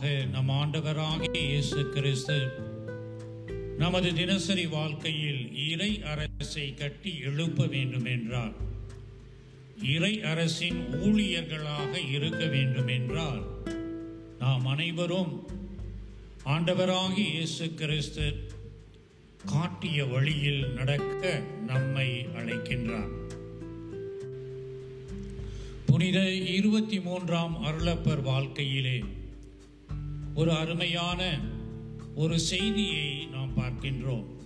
மூலமாக நம் ஆண்டவராகிய இயேசு கிறிஸ்து நமது தினசரி வாழ்க்கையில் இறை அரசை கட்டி எழுப்ப வேண்டும் என்றார். இறை அரசின் ஊழியர்களாக இருக்க வேண்டும் என்றால் நாம் அனைவரும் ஆண்டவராகி இயேசு கிறிஸ்து காட்டிய வழியில் நடக்க நம்மை அழைக்கின்றார். புனித இருபத்தி மூன்றாம் அருளப்பர் வாழ்க்கையிலே ஒரு அருமையான ஒரு செய்தியை நாம் பார்க்கின்றோம்.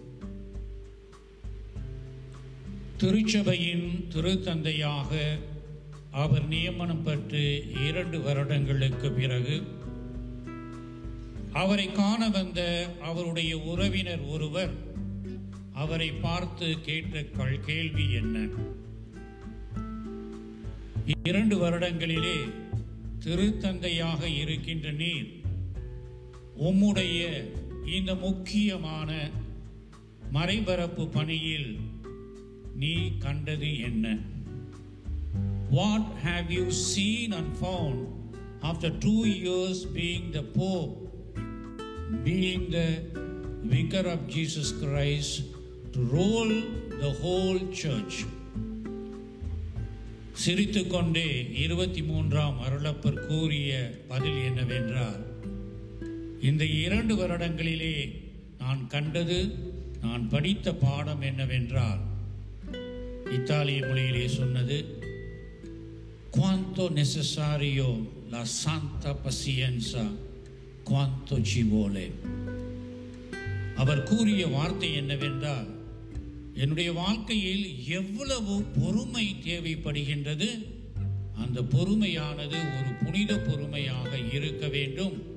திருச்சபையின் திருத்தந்தையாக அவர் நியமனம் பெற்று இரண்டு வருடங்களுக்கு பிறகு அவரை காண வந்த அவருடைய உறவினர் ஒருவர் அவரை பார்த்து கேட்ட கல் கேள்வி என்ன? இரண்டு வருடங்களிலே திருத்தந்தையாக இருக்கின்ற நீர் உம்முடைய இந்த முக்கியமான மறைபரப்பு பணியில் நீ கண்டது என்ன what have you seen and found after two years being the pope being the vicar of Jesus Christ role the whole church church. சிரித்துக்கொண்டே இருபத்தி மூன்றாம் அருளப்பர் கூறிய பதில் என்னவென்றால் இந்த இரண்டு வருடங்களிலே நான் கண்டது நான் படித்த பாடம் என்னவென்றால் இத்தாலிய மொழியிலே சொன்னது quanto necessario la santa pazienza quanto ci vuole? அவர் கூறிய வார்த்தை என்னவென்றால் என்னுடைய வாழ்க்கையில் எவ்வளவு பொறுமை தேவைப்படுகின்றது அந்த பொறுமையானது ஒரு புனித பொறுமையாக இருக்க வேண்டும்.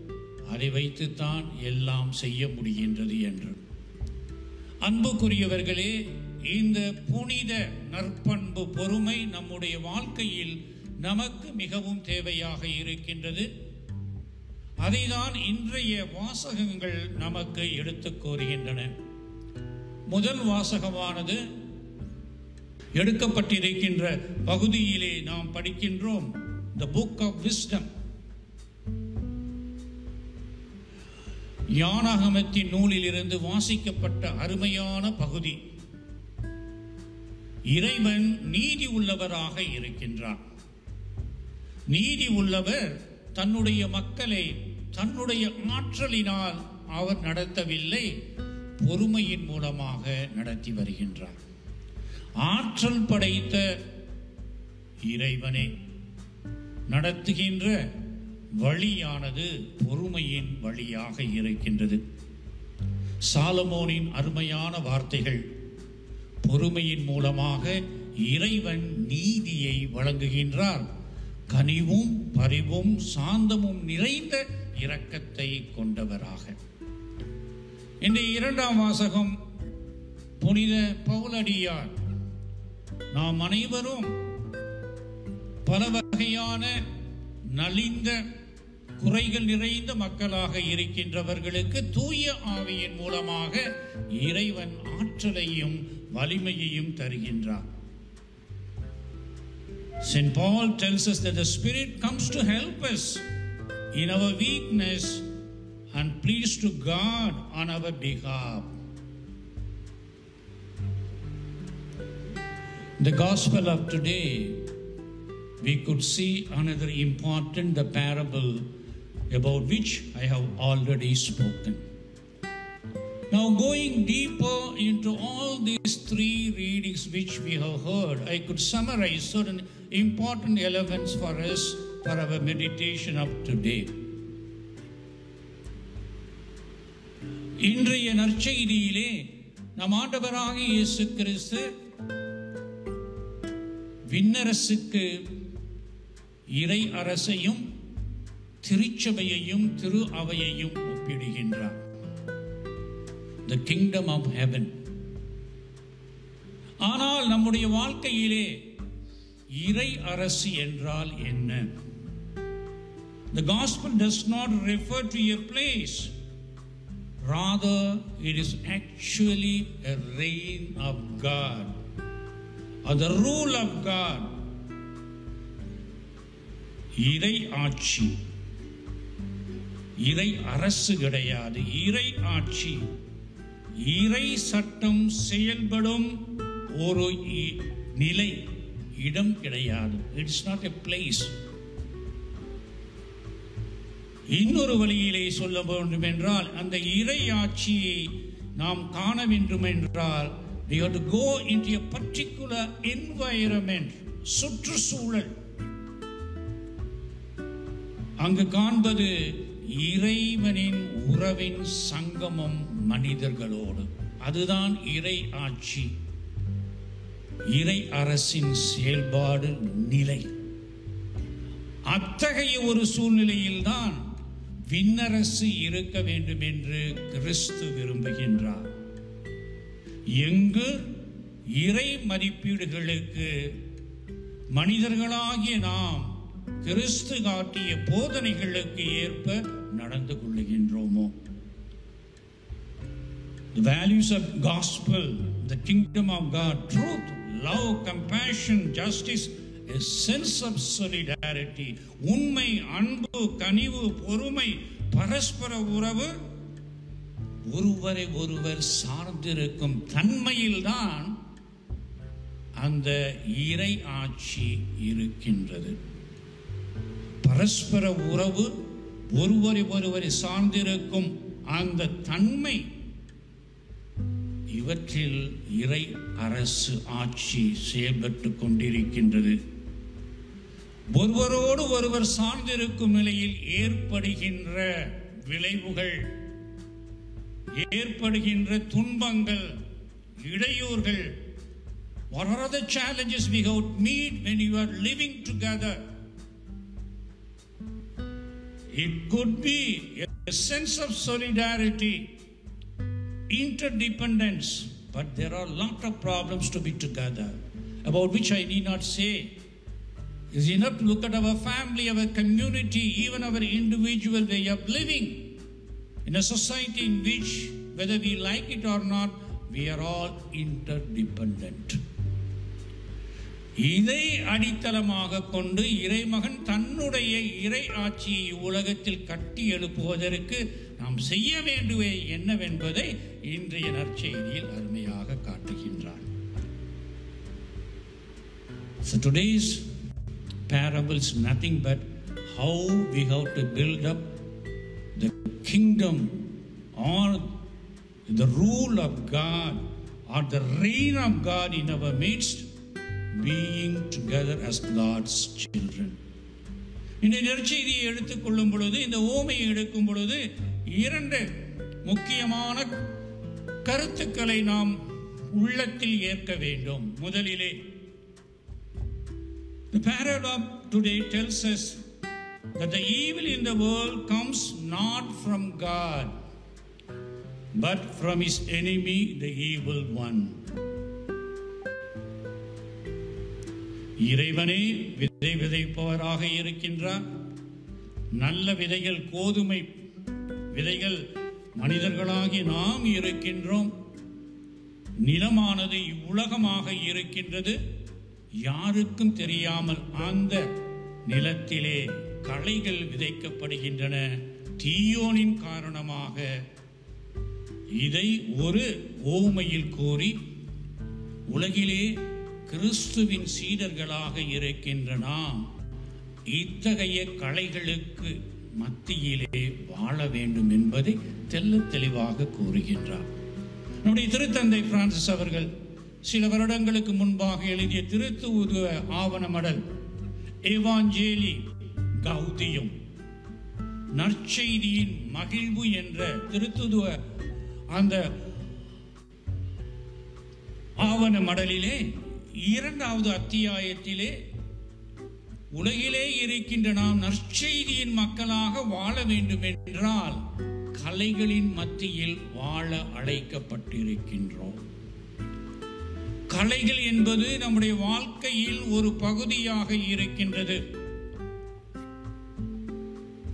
அதை வைத்துத்தான் எல்லாம் செய்ய முடிகின்றது என்று. அன்புக்குரியவர்களே இந்த புனித நற்பண்பு பொறுமை நம்முடைய வாழ்க்கையில் நமக்கு மிகவும் தேவையாக இருக்கின்றது. அதைதான் இன்றைய வாசகங்கள் நமக்கு எடுத்து கூறுகின்றன. முதல் வாசகமானது எடுக்கப்பட்டிருக்கின்ற பகுதியிலே நாம் படிக்கின்றோம் த புக் ஆஃப் விஸ்டம் யானாகமத்தின் நூலிலிருந்து வாசிக்கப்பட்ட அருமையான பகுதி. இறைவன் நீதி உள்ளவராக இருக்கின்றார் நீதி உள்ளவர் தன்னுடைய மக்களை தன்னுடைய ஆற்றலினால் அவர் நடத்தவில்லை பொறுமையின் மூலமாக நடத்தி வருகின்றார். ஆற்றல் படைத்த இறைவனை நடத்துகின்ற வழியானது பொறுமையின் வழியாக இருக்கின்றது. சாலமோனின் அருமையான வார்த்தைகள் பொறுமையின் மூலமாக இறைவன் நீதியை வழங்குகின்றார். கனிவும் பரிவும் சாந்தமும் நிறைந்த இரக்கத்தை கொண்டவராக. இந்த இரண்டாம் வாசகம் புனித பவுலடியார். நாம் அனைவரும் பல வகையான நலிந்த குறைகள் நிறைந்த மக்களாக இருக்கின்றவர்களுக்கு தூய ஆவியின் மூலமாக இறைவன் ஆற்றலையும் வலிமையையும் தருகின்றார் St. Paul tells us that the Spirit comes to help us in our weakness and pleads to God on our behalf. The Gospel of today, we could see another important the parable about which I have already spoken. Now, going deeper into all these three readings which we have heard, I could summarize certain important elements for us for our meditation of today. இன்றைய நற்செய்தியிலே நம் ஆண்டவராக இயேசு கிறிஸ்து விண்ணரசுக்கு இறை அரசையும் திருச்சபையையும் திரு அவையையும் ஒப்பிடுகின்றார் த கிங்டம் ஆஃப் ஹெவன் ஆனால் நம்முடைய வாழ்க்கையிலே இறை அரசு என்றால் என்ன The gospel does not refer to a place. Rather, it is actually a reign of God or the rule of God. இறை ஆட்சி இறை அரசு கிடையாது இறை ஆட்சி. இறை சட்டம் செயல்படும் ஒரு இ- நிலை இடம் கிடையாது. இட்ஸ் நாட் எ பிளேஸ் இன்னொரு வழியிலே சொல்ல வேண்டும் என்றால் அந்த இறை ஆட்சியை நாம் காண வேண்டும் என்றால் we have to go into a சுற்றுச்சூழல். அங்கு காண்பது இறைவனின் உறவின் சங்கமம் மனிதர்களோடு. அதுதான் இறை ஆட்சி. இறை அரசின் செயல்பாடு நிலை. அத்தகைய ஒரு சூழ்நிலையில்தான் விண்ணரசு இருக்க வேண்டும் என்று கிறிஸ்து விரும்புகின்றார். எங்கு? இறை மதிப்பீடுகளுக்கு. மனிதர்களாகிய நாம் கிறிஸ்து காட்டிய போதனைகளுக்கு ஏற்ப நடந்து கொள்ளுகின்றோமோ The values of gospel, the kingdom of God, truth, love, compassion, justice, a sense of solidarity, உண்மை அன்பு கனிவு பொறுமை பரஸ்பர உறவு ஒருவரை ஒருவர் சார்ந்திருக்கும் தன்மையில்தான் அந்த இறை ஆட்சி இருக்கின்றது. பரஸ்பர உறவு ஒருவரை ஒருவரை சார்ந்திருக்கும் அந்த தன்மை இவற்றில் இறை அரசு ஆட்சி செயல்பட்டு கொண்டிருக்கின்றது. ஒருவரோடு ஒருவர் சார்ந்திருக்கும் நிலையில் ஏற்படுகின்ற விளைவுகள் ஏற்படுகின்ற துன்பங்கள் இடையூறுகள் what are the challenges we have to meet when you are living together? It could be a sense of solidarity interdependence, but there are a lot of problems to be together, about which I need not say. It's enough to look at our family, our community, even our individual way of living in a society in which, whether we like it or not, we are all interdependent. இதை அடித்தளமாக கொண்டு இறைமகன் தன்னுடைய இறை ஆட்சியை உலகத்தில் கட்டி எழுப்புவதற்கு நாம் செய்ய வேண்டுவே என்னவென்பதை இன்றைய நற்செய்தியில் அருமையாக காட்டுகின்றார் So today's parable is nothing but how we have to build up the kingdom or the rule of God or the reign of God in our midst, being together as God's children இந்த நெற்செய்தியை எடுத்துக்கொள்ளும் பொழுது இந்த ஓமையை எடுக்கும் பொழுது இரண்டு முக்கியமான கருத்துக்களை நாம் உள்ளத்தில் ஏற்க வேண்டும் முதலிலே The paradox today tells us that the evil in the world comes not from God, but from his enemy, the evil one. இறைவனே விதை விதைப்பவராக இருக்கின்றார். நல்ல விதைகள் கோதுமை விதைகள் மனிதர்களாகி நாம் இருக்கின்றோம். நிலமானது இவ்வுலகமாக இருக்கின்றது. யாருக்கும் தெரியாமல் அந்த நிலத்திலே களைகள் விதைக்கப்படுகின்றன. தீயோனின் காரணமாக. இதை ஒரு ஓமையில் கோரி உலகிலே கிறிஸ்துவின் சீடர்களாக இருக்கின்ற நாம் இத்தகைய கலைகளுக்கு மத்தியிலே வாழ வேண்டும் என்பதை தெள்ளத் தெளிவாக கூறுகின்றார். நம்முடைய திருத்தந்தை பிரான்சிஸ் அவர்கள் சில வருடங்களுக்கு முன்பாக எழுதிய திருத்துவ ஆவணமடல் ஏவாஞ்சேலி கௌதியம் நற்செய்தியின் மகிழ்வு என்ற திருத்துவ அந்த ஆவண மடலிலே இரண்டாவது அத்தியாயத்திலே உலகிலே இருக்கின்ற நாம் நற்செய்தியின் மக்களாக வாழ வேண்டும் என்றால் கலைகளின் மத்தியில் வாழ அழைக்கப்பட்டிருக்கின்றோம். கலைகள் என்பது நம்முடைய வாழ்க்கையில் ஒரு பகுதியாக இருக்கின்றது.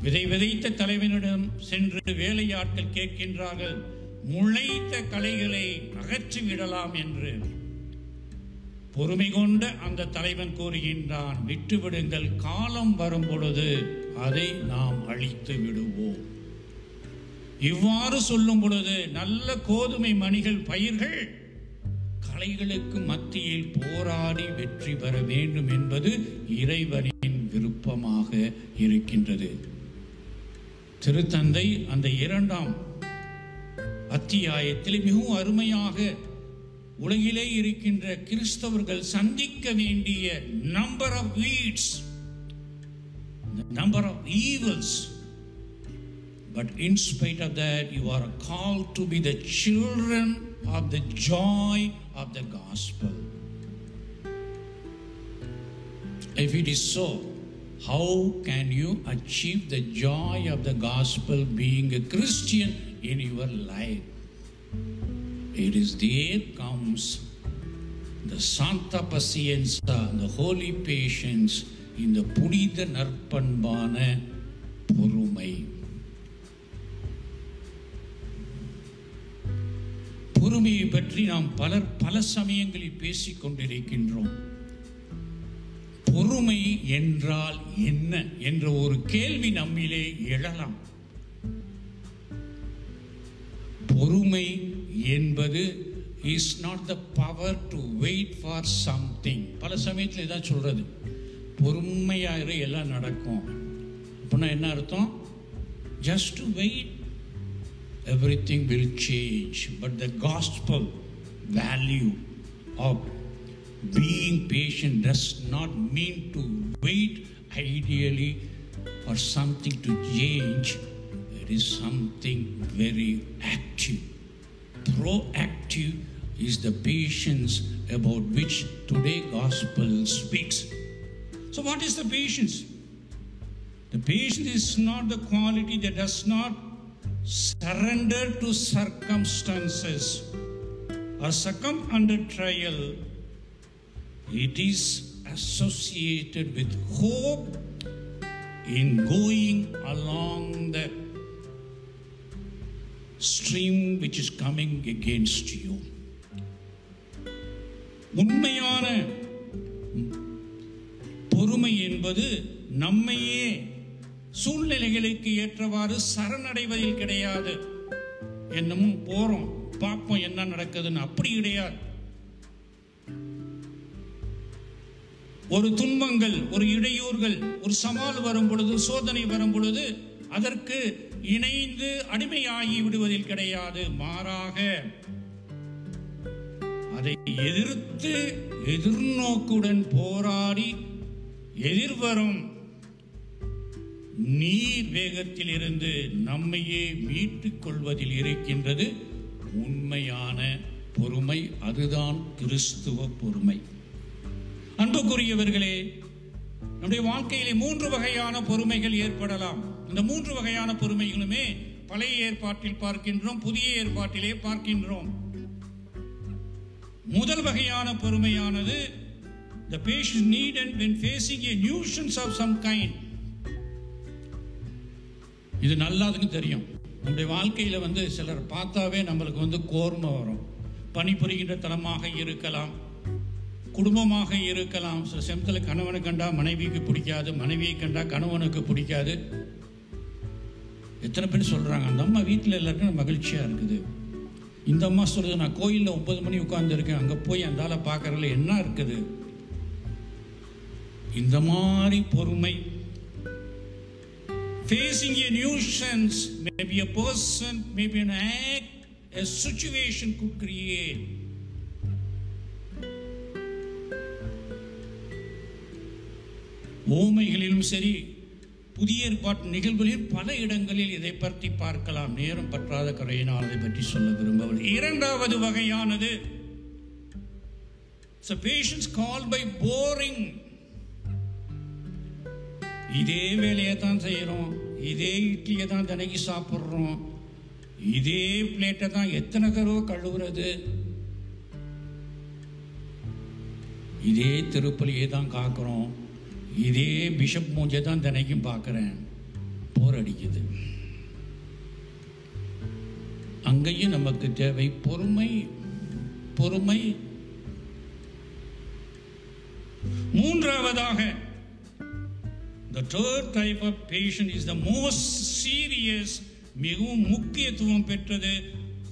விதை விதைத்த தலைவனிடம் சென்று வேலையாட்கள் கேட்கின்றார்கள் முளைத்த கலைகளை அகற்றிவிடலாம் என்று. பொறுமை கொண்ட அந்த தலைவன் கூறுகின்றான் விட்டுவிடுங்கள் காலம் வரும் பொழுது அதை நாம் அழித்து விடுவோம். இவ்வாறு சொல்லும் பொழுது நல்ல கோதுமை மணிகள் பயிர்கள் கலைகளுக்கு மத்தியில் போராடி வெற்றி பெற வேண்டும் என்பது இறைவனின் விருப்பமாக இருக்கின்றது. திருத்தந்தை அந்த இரண்டாம் அத்தியாயத்தில் மிகவும் அருமையாக உலகிலே இருக்கின்ற கிறிஸ்தவர்கள் சந்திக்க வேண்டிய number of weeds number of evils But in spite of that, you are called to be the children of the joy of the gospel. If it is so, how can you achieve the joy of the gospel being a Christian in your life? It is there comes the Santa Pacienza, the holy patience இந்த புனித நற்பண்பான பொறுமை பொறுமையை பற்றி நாம் பலர் பல சமயங்களில் பேசிக் கொண்டிருக்கின்றோம். பொறுமை என்றால் என்ன என்ற ஒரு கேள்வி நம்மிலே எழலாம். பொறுமை என்பது is not the power to wait for something பல சமயத்தில் இதான் சொல்கிறது பொறுமையாக எல்லாம் நடக்கும் அப்படின்னா என்ன அர்த்தம் just to wait everything will change but the gospel value of being patient does not mean to wait ideally for something to change it is something very active Proactive is the patience about which today gospel speaks. So what is the patience? The patience is not the quality that does not surrender to circumstances or succumb under trial, it is associated with hope in going along the stream which is coming against you உண்மையான பொறுமை என்பது நம்மையே சூழ்நிலைகளுக்கு ஏற்றவாறு சரணடைவதில் கிடையாது. என்னமும் போறோம் பார்ப்போம் என்ன நடக்குதுன்னு. அப்படி கிடையாது. ஒரு துன்பங்கள் ஒரு இடையூறுகள் ஒரு சவால் வரும் பொழுது சோதனை வரும் பொழுது அதற்கு இணைந்து அடிமையாகி விடுவதில் கிடையாது மாறாக அதை எதிர்த்து எதிர்நோக்குடன் போராடி எதிர்வரும் நீர் வேகத்தில் இருந்து நம்மையே மீட்டுக் கொள்வதில் இருக்கின்றது. உண்மையான பொறுமை அதுதான் கிறிஸ்துவ பொறுமை. அன்புக்குரியவர்களே நம்முடைய வாழ்க்கையிலே மூன்று வகையான பொறுமைகள் ஏற்படலாம். இந்த மூன்று வகையான பொறுமைகளுமே பழைய ஏற்பாட்டில் பார்க்கின்றோம் புதிய ஏற்பாட்டிலே பார்க்கின்றோம். முதல் வகையான பொறுமையானது the patient need and when facing a nuisance of some kind. இது நல்லாதுக்கு தெரியும். நம்முடைய வாழ்க்கையில் வந்து சிலர் பார்த்தாவே நம்மளுக்கு வந்து கோர்மை வரும். பணிபுரிகின்ற தனமாக இருக்கலாம் குடும்பமாக இருக்கலாம். சில சமயத்தில் கணவனை கண்டா மனைவிக்கு பிடிக்காது மனைவியை கண்டா கணவனுக்கு பிடிக்காது. எத்தனை பேர் சொல்கிறாங்க அந்த அம்மா வீட்டில் எல்லாருக்கும் மகிழ்ச்சியாக இருக்குது. இந்த அம்மா சொல்கிறது நான் கோயிலில் ஒன்பது மணி உட்காந்துருக்கேன் அங்கே போய் அந்த ஆளை பார்க்கறதுல என்ன இருக்குது? இந்த மாதிரி பொறுமை. Facing a nuisance maybe a person maybe an act a situation could create ஓமைகளிலும் சரி புதிய ஏற்பாட்டு நிகழ்வுகளில் பல இடங்களில் இதை பற்றி பார்க்கலாம். நேரம் பற்றாத கரையினால் அதை பற்றி சொல்ல விரும்பவில்லை. இரண்டாவது வகையானது So patients called by இதே வேலையை தான் செய்கிறோம் இதே இட்லியை தான் தினைக்கு சாப்பிட்றோம். இதே பிளேட்டை தான் எத்தனை தடவை கழுவுறது? இதே திருப்பலியை தான் காக்கிறோம். இதே பிஷப் மூஞ்சை தான் தினைக்கும் பார்க்குறேன். போர் அடிக்குது. அங்கேயும் நமக்கு தேவை பொறுமை பொறுமை. மூன்றாவதாக the third type of patient is the most serious மிகவும் முக்கியத்துவம் பெற்றது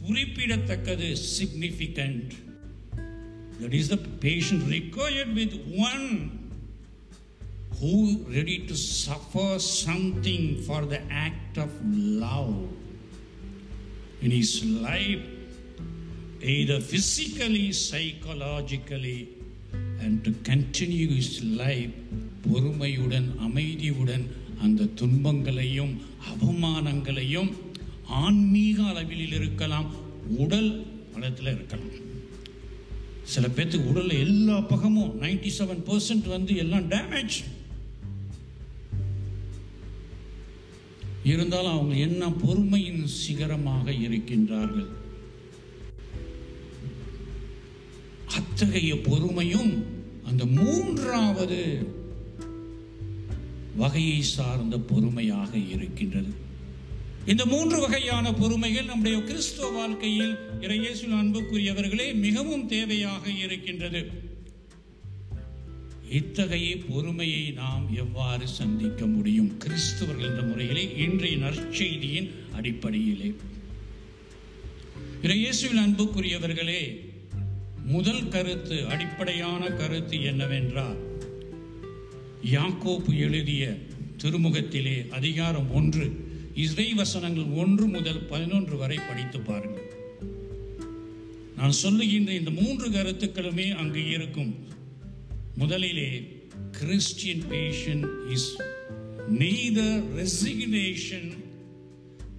குறிப்பிடத்தக்கது significant that is the patient required with one who ready to suffer something for the act of love. In his life, either physically, psychologically, and to continue his life பொறுமையுடன் அமைதியுடன் அந்த துன்பங்களையும் அவமானங்களையும் ஆன்மீக அளவில் இருக்கலாம் உடல் பலத்தில் இருக்கலாம். சில பேர்த்துக்கு உடலில் எல்லா பக்கமும் நைன்டி செவன் பர்சன்ட் வந்து எல்லாம் டேமேஜ் இருந்தாலும் அவங்க என்ன பொறுமையின் சிகரமாக இருக்கின்றார்கள். அத்தகைய பொறுமையும் அந்த மூன்றாவது வகையை சார்ந்த பொறுமையாக இருக்கின்றது. இந்த மூன்று வகையான பொறுமைகள் நம்முடைய கிறிஸ்துவ வாழ்க்கையில் இறையேசுவில் அன்புக்குரியவர்களே மிகவும் தேவையாக இருக்கின்றது. இத்தகைய பொறுமையை நாம் எவ்வாறு சந்திக்க முடியும்? கிறிஸ்தவர்கள் என்ற முறையிலே இன்றைய நற்செய்தியின் அடிப்படையிலே. இறையேசுவில் அன்புக்குரியவர்களே முதல் கருத்து அடிப்படையான கருத்து என்னவென்றால் யாக்கோப்பு எழுதிய திருமுகத்திலே அதிகாரம் ஒன்று இசை வசனங்கள் ஒன்று முதல் பதினொன்று வரை படித்து பாருங்கள். நான் சொல்லுகின்ற இந்த மூன்று கருத்துக்களுமே அங்கு இருக்கும். முதலிலே Christian patience is neither resignation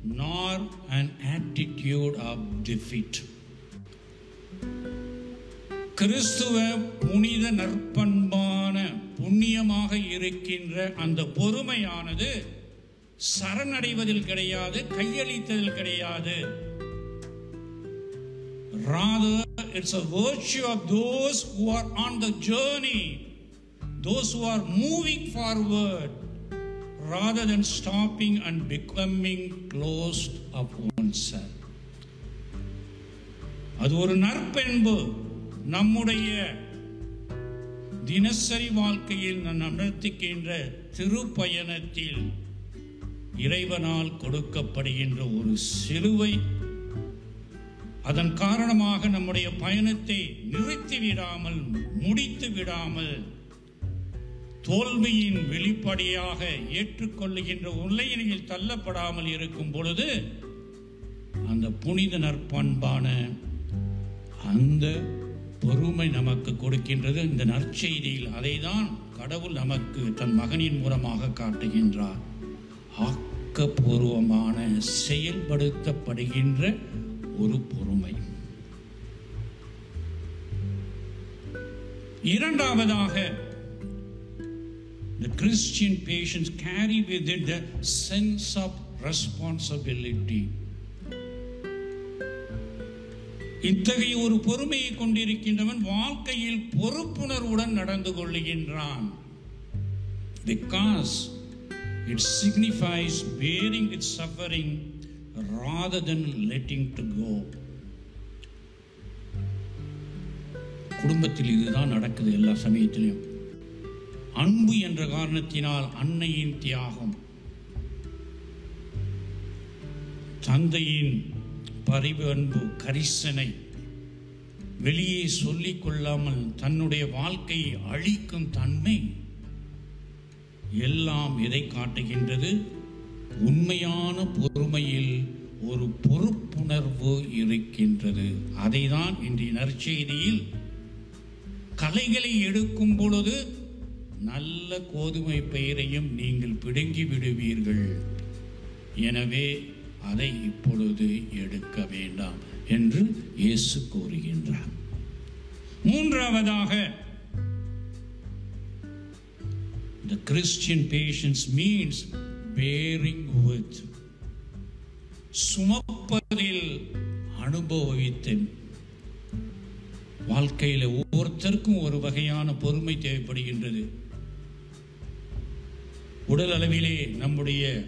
nor an attitude of defeat. கிறிஸ்துவ புனித நற்பண்பான புண்ணியமாக இருக்கின்ற அந்த பொறுமையானது சரணடைவதில் கிடையாது கையளித்ததில் கிடையாது. Rather it's a virtue of those who are on the journey those who are moving forward rather than stopping and becoming closed of oneself அது ஒரு நற்பண்பு நம்முடைய தினசரி வாழ்க்கையில் நான் நடத்துகின்ற திருப்பயணத்தில் இறைவனால் கொடுக்கப்படுகின்ற ஒரு சிலுவை அதன் காரணமாக நம்முடைய பயணத்தை நிறுத்தி விடாமல் முடித்து விடாமல் தோல்வியின் வெளிப்படையாக ஏற்றுக்கொள்ளுகின்ற உள்ளையினில் தள்ளப்படாமல் இருக்கும் பொழுது அந்த புனித நற்பண்பான அந்த பொறுமை நமக்கு கொடுக்கின்றது. இந்த நற்செய்தியில் அதைதான் கடவுள் நமக்கு தன் மகனின் மூலமாக காட்டுகின்றார். ஆக்கப்பூர்வமான செயல்படுத்தப்படுகின்ற ஒரு பொறுமை இரண்டாவதாக the Christian patients carry with it the sense of responsibility. இத்தகைய ஒரு பொறுமையை கொண்டிருக்கின்றவன் வாழ்க்கையில் பொறுப்புணர்வுடன் நடந்து கொள்ளுகின்றான் because it signifies bearing it suffering rather than letting to go. குடும்பத்தில் இதுதான் நடக்குது எல்லா சமயத்திலையும் அன்பு என்ற காரணத்தினால் அன்னையின் தியாகம். தந்தையின் பரிவு அன்பு கரிசனை. வெளியே சொல்லிக் கொள்ளாமல் தன்னுடைய வாழ்க்கையை அழிக்கும் தன்மை எல்லாம் எதை காட்டுகின்றது? உண்மையான பொறுமையில் ஒரு பொறுப்புணர்வு இருக்கின்றது. அதை தான் இன்றைய நற்செய்தியில் கலைகளை எடுக்கும் பொழுது நல்ல கோதுமை பயிரையும் நீங்கள் பிடுங்கி விடுவீர்கள். எனவே அதை இப்பொழுது எடுக்க வேண்டாம் என்று இயேசு கூறுகின்றார். மூன்றாவதாக The Christian patience means bearing with. சுமப்பதில் அனுபவித்தேன் வாழ்க்கையில் ஒவ்வொருத்தருக்கும் ஒரு வகையான பொறுமை தேவைப்படுகின்றது. உடல் அளவிலே நம்முடைய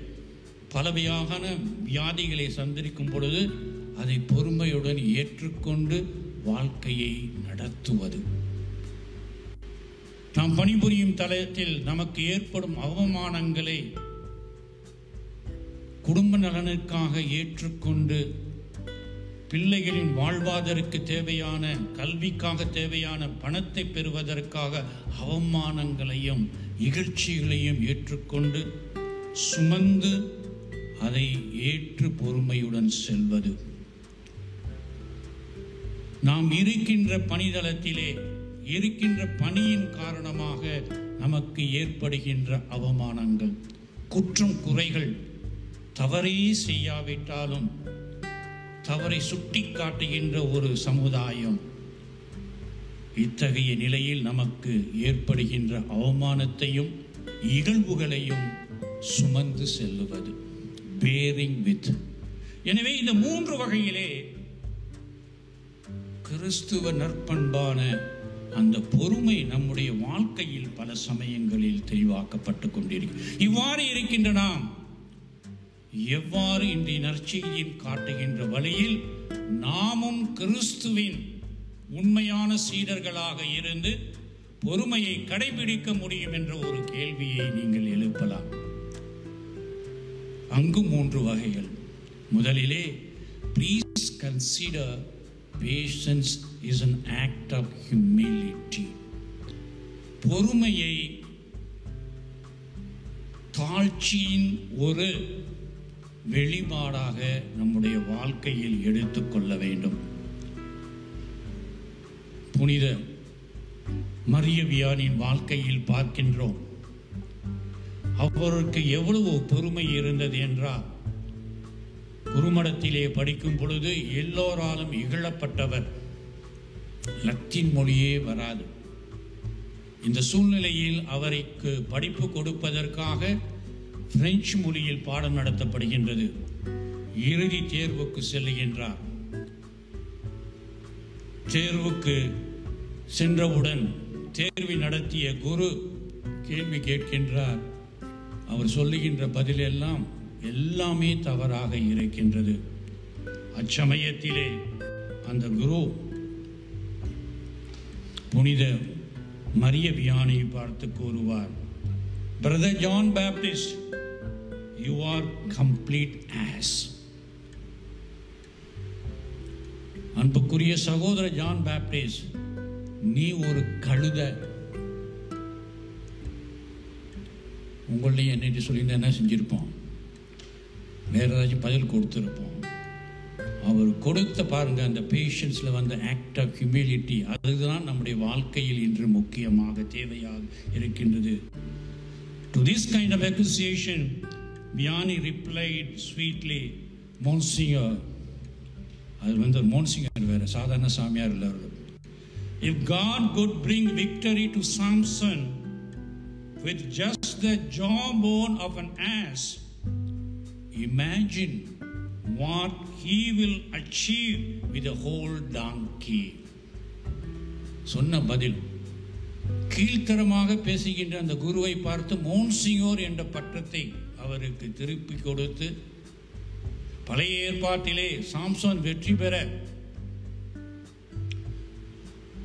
பலவையான வியாதிகளை சந்திக்கும் பொழுது அதை பொறுமையுடன் ஏற்றுக்கொண்டு வாழ்க்கையை நடத்துவது. நாம் பணிபுரியும் தளத்தில் நமக்கு ஏற்படும் அவமானங்களை குடும்ப நலனுக்காக ஏற்றுக்கொண்டு பிள்ளைகளின் வாழ்வாதற்கு தேவையான கல்விக்காக தேவையான பணத்தை பெறுவதற்காக அவமானங்களையும் இகழ்ச்சிகளையும் ஏற்றுக்கொண்டு சுமந்து அதை ஏற்று பொறுமையுடன் செல்வது. நாம் இருக்கின்ற பணிதளத்திலே இருக்கின்ற பணியின் காரணமாக நமக்கு ஏற்படுகின்ற அவமானங்கள் குற்றம் குறைகள் தவறே செய்யாவிட்டாலும் தவறை சுட்டி காட்டுகின்ற ஒரு சமுதாயம் இத்தகைய நிலையில் நமக்கு ஏற்படுகின்ற அவமானத்தையும் இகழ்வுகளையும் சுமந்து செல்லுவது. பேரிங் வித் எனவே இந்த மூன்று வகையிலே கிறிஸ்துவ நற்பண்பான அந்த பொறுமை நம்முடைய வாழ்க்கையில் பல சமயங்களில் தெளிவாக்கப்பட்டு கொண்டிருக்கிறது. இவ்வாறு இருக்கின்ற நாம் எவ்வாறு இன்றைய நற்செய்தியில் காட்டுகின்ற வழியில் நாமும் கிறிஸ்துவின் உண்மையான சீடர்களாக இருந்து பொறுமையை கடைபிடிக்க முடியும் என்ற ஒரு கேள்வியை நீங்கள் எழுப்பலாம். அங்கு மூன்று வகைகள். முதலிலே please consider patience is an act of humility பொறுமையை தாழ்ச்சியின் ஒரு வெளிப்பாடாக நம்முடைய வாழ்க்கையில் எடுத்துக்கொள்ள வேண்டும். புனித மரியவியானின் வாழ்க்கையில் பார்க்கின்றோம். அவருக்கு எவ்வளவு பொறுமை இருந்தது என்றால் குருமடத்திலே படிக்கும் பொழுது எல்லோராலும் இகழப்பட்டவர் லத்தீன் மொழியே வராது. இந்த சூழ்நிலையில் அவருக்கு படிப்பு கொடுப்பதற்காக பிரெஞ்சு மொழியில் பாடம் நடத்தப்படுகின்றது. இறுதி தேர்வுக்கு செல்லுகின்றார் தேர்வுக்கு சென்றவுடன் தேர்வை நடத்திய குரு கேள்வி கேட்கின்றார். அவர் சொல்லுகின்ற பதிலெல்லாம் எல்லாமே தவறாக இருக்கின்றது. அச்சமயத்திலே அந்த குரு புனித மரிய வியானை பார்த்து கூறுவார் brother John Baptist you are complete as அன்புக்குரிய சகோதர ஜான் பேப்டிஸ் நீ ஒரு கழுத. உங்களையும் என்னை சொல்லியிருந்தா என்ன செஞ்சிருப்போம்? வேற ஏதாச்சும் பதில் கொடுத்துருப்போம். அவர் கொடுத்த பாருங்க அந்த பேஷன்ஸில் வந்த ஆக்ட் ஆஃப் ஹியூமிலிட்டி அதுதான் நம்முடைய வாழ்க்கையில் இன்று முக்கியமாக தேவையாக இருக்கின்றது. To this kind of appreciation Vianney replied sweetly Monsignor அது வந்து மோன்சிங்கர் வேறு சாதாரண சாமியார் இல்லை அவர் if God could bring victory to Samson with just the jawbone of an ass imagine what he will achieve with whole donkey சொன்ன பதில் கீழ்த்தரமாக பேசுகின்ற அந்த குருவை பார்த்து மோன்சிங்கோர் என்ற பட்டத்தை அவருக்கு திருப்பி கொடுத்து பழைய ஏற்பாட்டிலே சாம்சன் வெற்றி பெற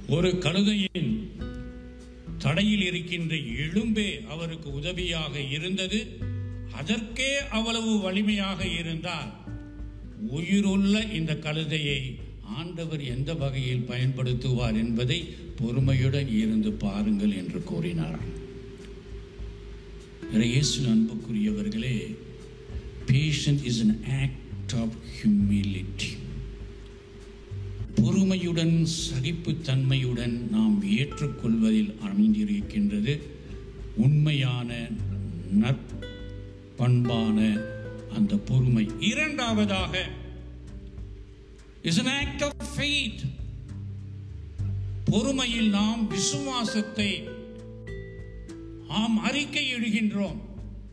ஒரு கழுதையின் தடையில் இருக்கின்ற எலும்பே அவருக்கு உதவியாக இருந்தது. அதற்கே அவ்வளவு வலிமையாக இருந்தால் உயிருள்ள இந்த கழுதையை ஆண்டவர் எந்த வகையில் பயன்படுத்துவார் என்பதை பொறுமையுடன் இருந்து பாருங்கள் என்று கூறினார் இயேசு அன்புக்குரியவர்களே patience is an act of humility பொறுமையுடன் சகிப்புத்தன்மையுடன் நாம் ஏற்றுக்கொள்வதில் அமைந்திருக்கின்றது உண்மையான நற்பண்பான அந்த பொறுமை. இரண்டாவதாக is an act of faith பொறுமையில் நாம் விசுவாசத்தை ஆம் அறிக்கையிடுகின்றோம்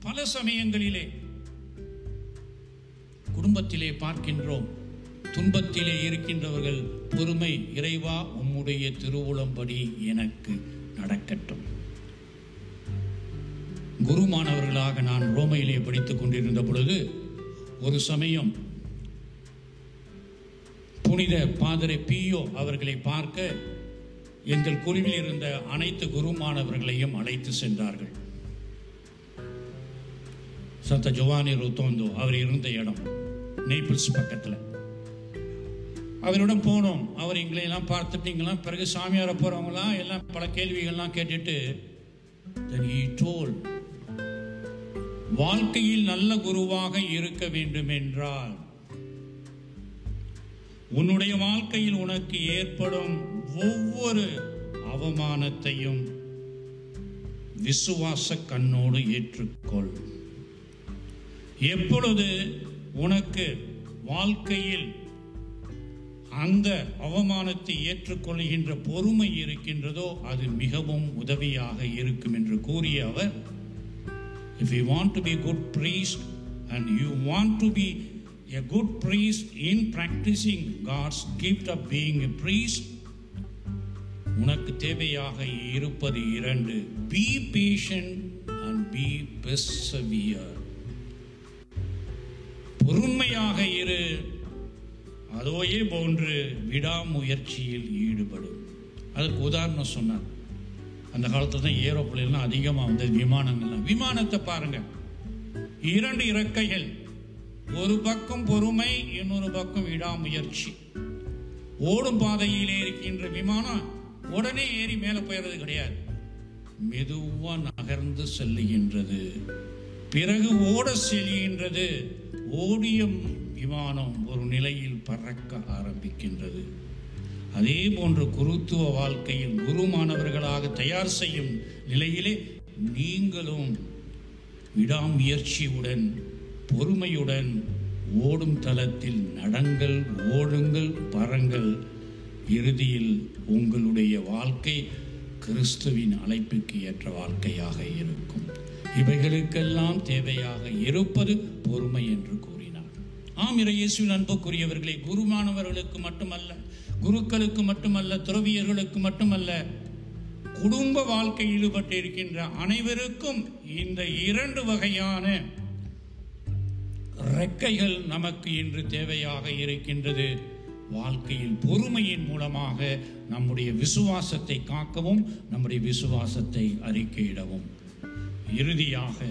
பல சமயங்களிலே குடும்பத்திலே பார்க்கின்றோம். துன்பத்திலே இருக்கின்றவர்கள் பொறுமை இறைவா உம்முடைய திருவுளம்படி எனக்கு நடக்கட்டும். குருமானவர்களாக நான் ரோமையிலே படித்துக் கொண்டிருந்த பொழுது ஒரு சமயம் புனித பாதரை பியோ அவர்களை பார்க்க எங்கள் குழுவில் இருந்த அனைத்து குரு மாணவர்களையும் அழைத்து சென்றார்கள். சத்த ஜோவானி ருத்தோந்தோ அவர் இருந்த இடம் நேபிள்ஸ் பக்கத்தில். அவரிடம் போனோம். அவர் எங்களையெல்லாம் எல்லாம் பிறகு சாமியார போகிறவங்களாம் எல்லாம் பல கேள்விகள்லாம் கேட்டுட்டு then வாழ்க்கையில் நல்ல குருவாக இருக்க வேண்டும் என்றால் உன்னுடைய வாழ்க்கையில் உனக்கு ஏற்படும் ஒவ்வொரு அவமானத்தையும் விசுவாச கண்ணோடு ஏற்றுக்கொள். எப்பொழுது உனக்கு வாழ்க்கையில் அந்த அவமானத்தை ஏற்றுக்கொள்கின்ற பொறுமை இருக்கின்றதோ அது மிகவும் உதவியாக இருக்கும் என்று கூறிய அவர் if you want to be good priest and you want to be a good priest in practising God's gift of being being உனக்கு தேவையாக இருப்பது இரண்டு. Be patient and be persevere பொறுமையாக இரு. அதோயே போன்று விடாமுயற்சியில் ஈடுபடும். அதுக்கு உதாரணம் சொன்னார். அந்த காலத்தில் தான் ஏரோப்ளேன்லாம் அதிகமாக வந்து விமானங்கள்லாம். விமானத்தை பாருங்கள் இரண்டு இறக்கைகள். ஒரு பக்கம் பொறுமை இன்னொரு பக்கம் விடாமுயற்சி. ஓடும் பாதையிலே இருக்கின்ற விமானம். உடனே ஏறி மேலே போயிடுறது கிடையாது. மெதுவாக நகர்ந்து செல்லுகின்றது. பிறகு ஓட செல்கின்றது. ஓடிய விமானம் ஒரு நிலையில் பறக்க ஆரம்பிக்கின்றது. அதே போன்று குருத்துவ வாழ்க்கையில் குருமானவர்களாக தயார் செய்யும் நிலையிலே நீங்களும் விடாமுயற்சியுடன் பொறுமையுடன் ஓடும் தளத்தில் நடங்கள் ஓடுங்கள் பறங்கள் இறுதியில் உங்களுடைய வாழ்க்கை கிறிஸ்துவின் அழைப்புக்கு ஏற்ற வாழ்க்கையாக இருக்கும். இவைகளுக்கெல்லாம் தேவையாக இருப்பது பொறுமை என்று கூறினார். ஆம் இறையேசுவின் இயேசுவின் அன்புக்குரியவர்களே குருமானவர்களுக்கு மட்டுமல்ல குருக்களுக்கு மட்டுமல்ல துறவியர்களுக்கு மட்டுமல்ல குடும்ப வாழ்க்கையில் ஈடுபட்டு இருக்கின்ற அனைவருக்கும் இந்த இரண்டு வகையான ரெக்கைகள் நமக்கு இன்று தேவையாக இருக்கின்றது. வாழ்க்கையில் பொறுமையின் மூலமாக நம்முடைய விசுவாசத்தை காக்கவும் நம்முடைய விசுவாசத்தை அறிக்கையிடவும். இறுதியாக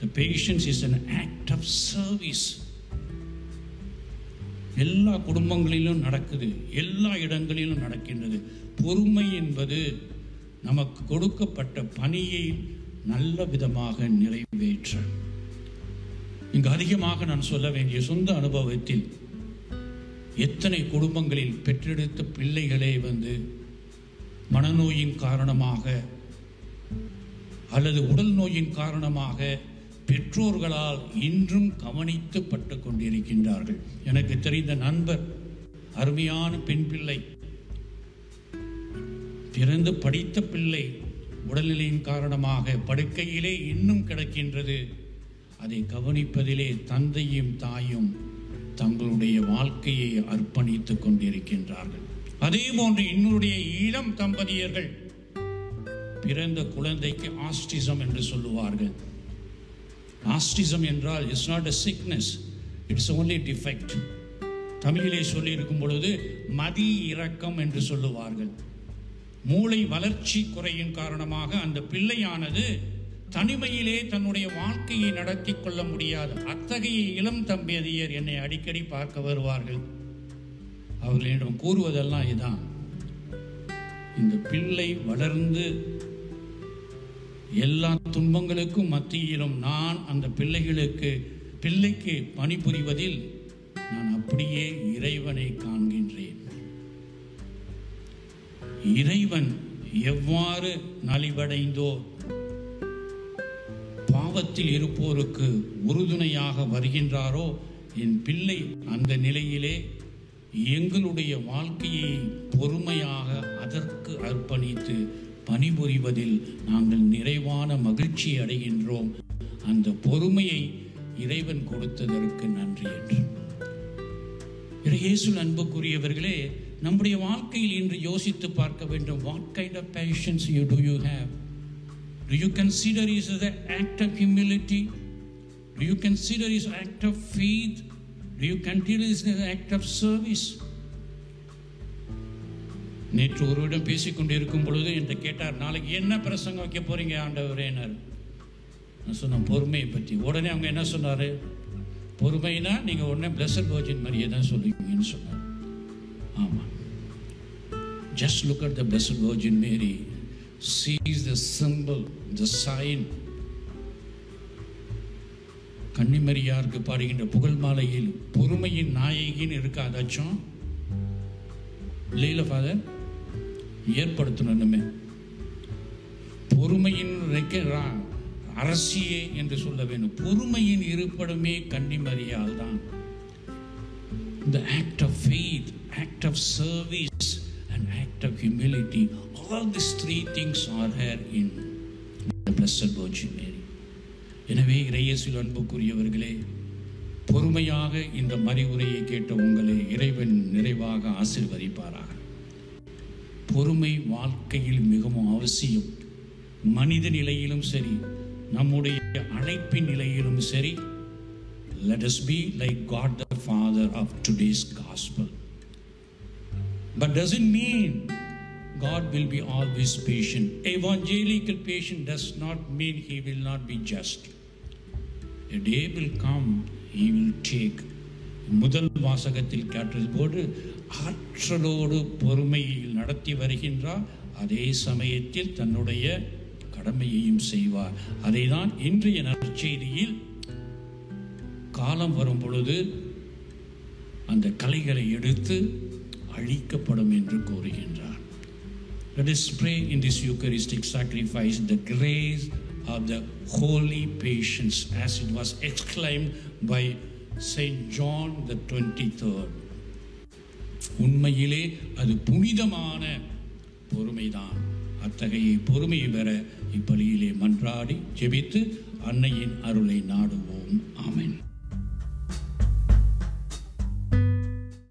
the patience is an act of service எல்லா குடும்பங்களிலும் நடக்குது எல்லா இடங்களிலும் நடக்கின்றது. பொறுமை என்பது நமக்கு கொடுக்கப்பட்ட பணியை நல்ல விதமாக நிறைவேற்ற. இங்கு அதிகமாக நான் சொல்ல வேண்டிய சொந்த அனுபவத்தில் எத்தனை குடும்பங்களில் பெற்றெடுத்த பிள்ளைகளே வந்து மனநோயின் காரணமாக அல்லது உடல் நோயின் காரணமாக பெற்றோர்களால் இன்றும் கவனித்து பட்டு கொண்டிருக்கின்றார்கள். எனக்கு தெரிந்த நண்பர் அருமையான பெண் பிள்ளை பிறந்து படித்த பிள்ளை உடல்நிலையின் காரணமாக படுக்கையிலே இன்னும் கிடக்கின்றது. அதை கவனிப்பதிலே தந்தையும் தாயும் தங்களுடைய வாழ்க்கையை அர்ப்பணித்துக் கொண்டிருக்கின்றார்கள். அதே போன்று இன்னொருடைய இளம் தம்பதியர்கள் பிறந்த குழந்தைக்கு ஆஸ்டிசம் என்று சொல்லுவார்கள். ஆஸ்டிசம் என்றால் it's not a sickness it's only defect தமிழிலே சொல்லி இருக்கும் பொழுது மதி இரக்கம் என்று சொல்லுவார்கள். மூளை வளர்ச்சி குறையின் காரணமாக அந்த பிள்ளையானது தனிமையிலே தன்னுடைய வாழ்க்கையை நடத்தி கொள்ள முடியாது அத்தகைய இளம் தம்பதியர் என்னை அடிக்கடி பார்க்க வருவார்கள். அவர்களிடம் கூறுவதெல்லாம் இதுதான் இந்த பிள்ளை வளர்ந்து எல்லா துன்பங்களுக்கும் மத்தியிலும் நான் அந்த பிள்ளைகளுக்கு பிள்ளைக்கு பணிபுரிவதில் நான் அப்படியே இறைவனை காண்கின்றேன். இறைவன் எவ்வாறு நலிவடைந்தோ பாவத்தில் இருப்போருக்கு உறுதுணையாக வருகின்றாரோ? என் பிள்ளை அந்த நிலையிலே எங்களுடைய வாழ்க்கையை பொறுமையாக அதற்கு அர்ப்பணித்து பணிபுரிவதில் நாங்கள் நிறைவான மகிழ்ச்சி அடைகின்றோம். அந்த பொறுமையை இறைவன் கொடுத்ததற்கு நன்றி என்று. இயேசு அன்புக்குரியவர்களே நம்முடைய வாழ்க்கையில் இன்று யோசித்து பார்க்க வேண்டும். What kind of patience you do you have to you consider is the act of humility to you consider is act of faith to you consider is act of service நேற்று ஒருவரிடம் பேசிக்கொண்டு இருக்கும் பொழுது என்று கேட்டார் நாளைக்கு என்ன பிரசங்கம் வைக்க போறீங்க ஆண்டவரேனார் நான் சொன்னேன் பொறுமையை பற்றி. உடனே அவங்க என்ன சொன்னார்? பொறுமைனா நீங்கள் உடனே பிளஸட் வர்ஜின் மாதிரியே தான் சொல்லுவீங்கன்னு சொன்னார். ஆமாம் just look at the blessed Virgin Mary sees the simple the sign கன்னிமரியாருக்கு பாடுகின்ற புகழ் மாலையில் பொறுமையின் நாயகின்னு இருக்காதாச்சும் இல்லையில ஃபாதர் ஏற்படுத்தணுமே பொறுமையின் அரசியே என்று சொல்ல வேண்டும் பொறுமையின் இருப்பிடமே கன்னிமரியால் தான் the act of faith act of service and act of humility All these three things are here in the Blessed Virgin Mary. எனவே இறையேசில் அன்புக்குரியவர்களே பொறுமையாக இந்த மறிவுரையை கேட்ட உங்களை இறைவன் நிறைவாக ஆசிர்வதிப்பாராக. பொறுமை வாழ்க்கையில் மிகவும் அவசியம். மனித நிலையிலும் சரி நம்முடைய அழைப்பின் நிலையிலும் சரி let us be like God the father of today's gospel but doesn't mean God will be always patient. Evangelical patience does not mean He will not be just. A day will come, He will take. முதல் வாசகத்தில் கேட்டது போது ஆற்றலோடு பொறுமையில் நடத்தி வருகின்றார் அதே சமயத்தில் தன்னுடைய கடமையையும் செய்வார் அதை தான் இன்றைய நற்செய்தியில் காலம் வரும் பொழுது அந்த கலைகளை எடுத்து அழிக்கப்படும் என்று கூறுகின்றார் Let us pray in this Eucharistic sacrifice the grace of the holy patience as it was exclaimed by Saint John the 23rd. உண்மையிலே அது புனிதமான பொறுமைதான் அத்தகைய பொறுமையை பெற இப்பலியிலே மன்றாடி ஜெபித்து அன்னையின் அருளை நாடுவோம் ஆமேன்